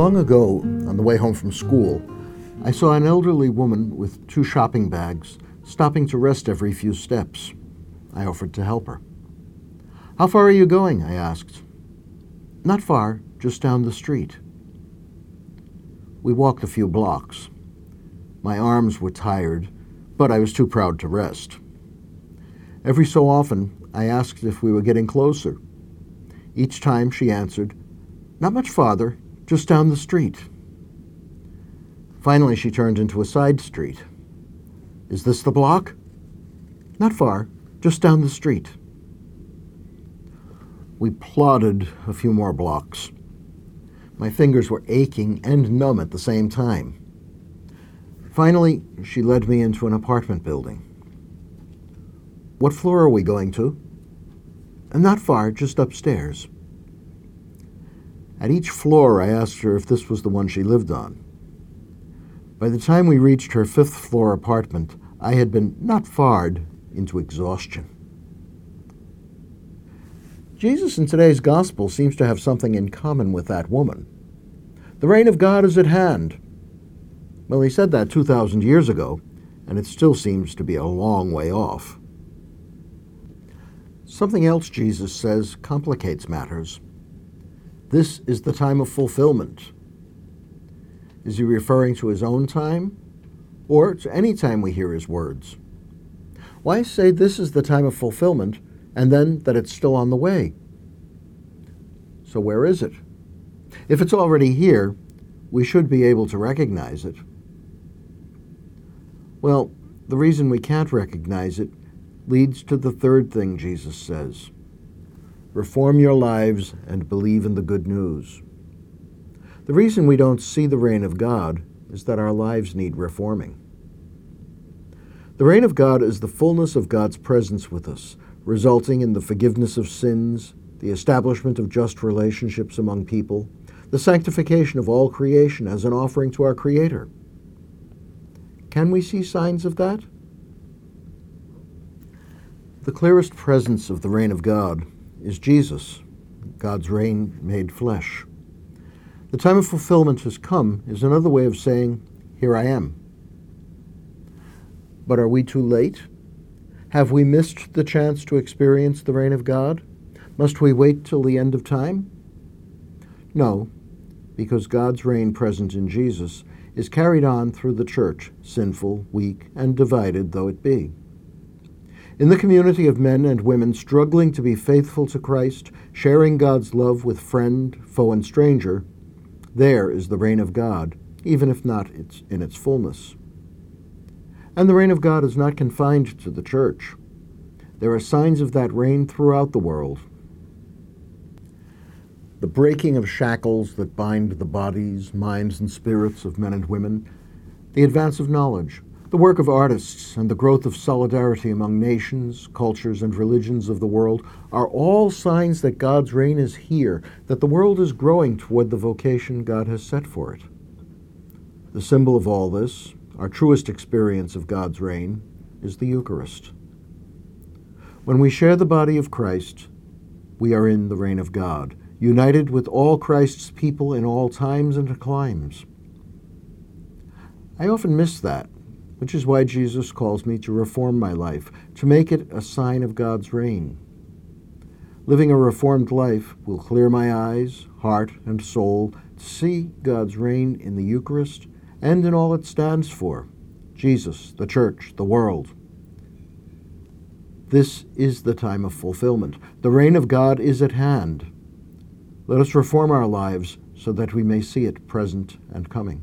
Long ago, on the way home from school, I saw an elderly woman with two shopping bags stopping to rest every few steps. I offered to help her. How far are you going? I asked. Not far, just down the street. We walked a few blocks. My arms were tired, but I was too proud to rest. Every so often, I asked if we were getting closer. Each time she answered, Not much farther, just down the street. Finally, she turned into a side street. Is this the block? Not far, just down the street. We plodded a few more blocks. My fingers were aching and numb at the same time. Finally, she led me into an apartment building. What floor are we going to? Not far, just upstairs. At each floor, I asked her if this was the one she lived on. By the time we reached her fifth floor apartment, I had been not farred into exhaustion. Jesus in today's gospel seems to have something in common with that woman. The reign of God is at hand. Well, he said that 2,000 years ago, and it still seems to be a long way off. Something else Jesus says complicates matters. This is the time of fulfillment. Is he referring to his own time or to any time we hear his words? Why say this is the time of fulfillment and then that it's still on the way. So, where is it? If it's already here, we should be able to recognize it. Well, the reason we can't recognize it leads to the third thing Jesus says reform your lives and believe in the good news. The reason we don't see the reign of God is that our lives need reforming. The reign of God is the fullness of God's presence with us, resulting in the forgiveness of sins, the establishment of just relationships among people, the sanctification of all creation as an offering to our Creator. Can we see signs of that? The clearest presence of the reign of God is Jesus, God's reign made flesh. The time of fulfillment has come is another way of saying, Here I am. But are we too late? Have we missed the chance to experience the reign of God? Must we wait till the end of time? No, because God's reign present in Jesus is carried on through the church, sinful, weak, and divided though it be. In the community of men and women struggling to be faithful to Christ, sharing God's love with friend, foe, and stranger, there is the reign of God, even if not in its fullness. And the reign of God is not confined to the church. There are signs of that reign throughout the world. The breaking of shackles that bind the bodies, minds, and spirits of men and women, the advance of knowledge, the work of artists, and the growth of solidarity among nations, cultures, and religions of the world are all signs that God's reign is here, that the world is growing toward the vocation God has set for it. The symbol of all this, our truest experience of God's reign is the Eucharist. When we share the body of Christ, we are in the reign of God, united with all Christ's people in all times and climes. I often miss that, which is why Jesus calls me to reform my life, to make it a sign of God's reign. Living a reformed life will clear my eyes, heart, and soul to see God's reign in the Eucharist and in all it stands for Jesus, the Church, the world. This is the time of fulfillment. The reign of God is at hand. Let us reform our lives so that we may see it present and coming.